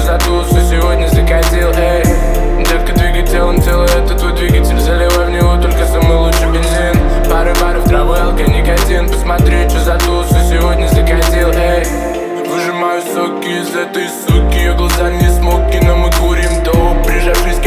за тусу сегодня закатил, эй. Детка двигай телом, тело это твой двигатель. Заливай в него только самый лучший бензин. Пары баров, травы, алконикотин Посмотри, что за тусу сегодня закатил, эй. Выжимаю соки из этой суки. Ее глаза не смоки, но мы курим то Прижавшись к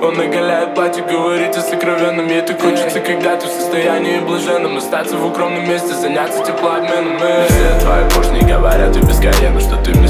Он наголяет платье, говорит о сокровенном Ей так хочется, когда ты в состоянии блаженном Остаться в укромном месте, заняться теплообменом. Все твои поршни говорят и бесконечно, ну что ты мне